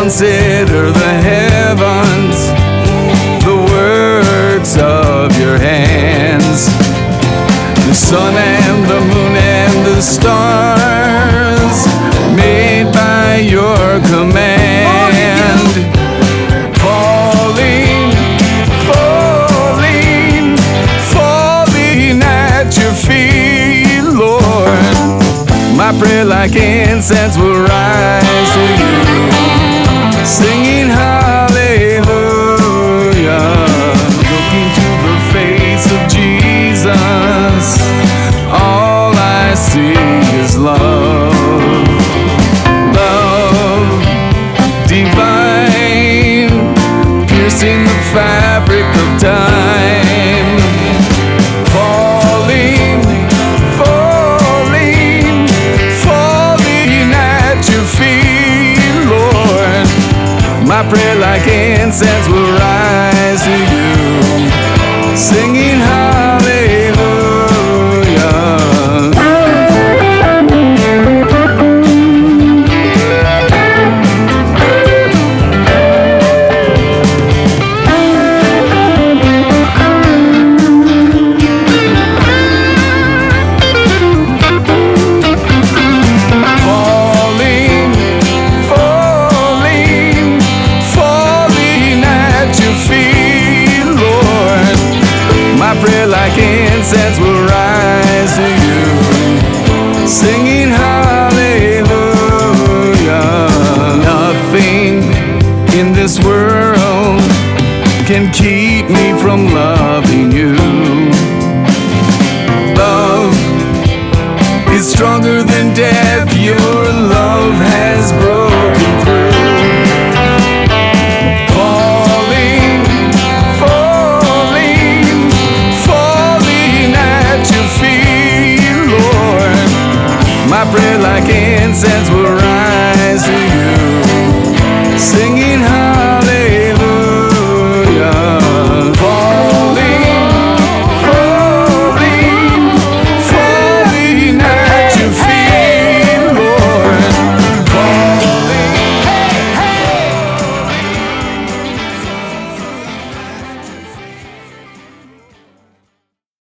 consider the heavens, the works of your hands. The sun and the moon and the stars made by your command. Falling, falling, falling at your feet, Lord. My prayer like incense will rise to you singing hallelujah. Looking to the face of Jesus, all I see is love, love divine, piercing the fabric of time. Prayer like incense will rise to you, singing like incense will rise to you. Singing hallelujah. Nothing in this world can keep me from loving you. Love is stronger than death. Your love has broken. my prayer like incense will rise.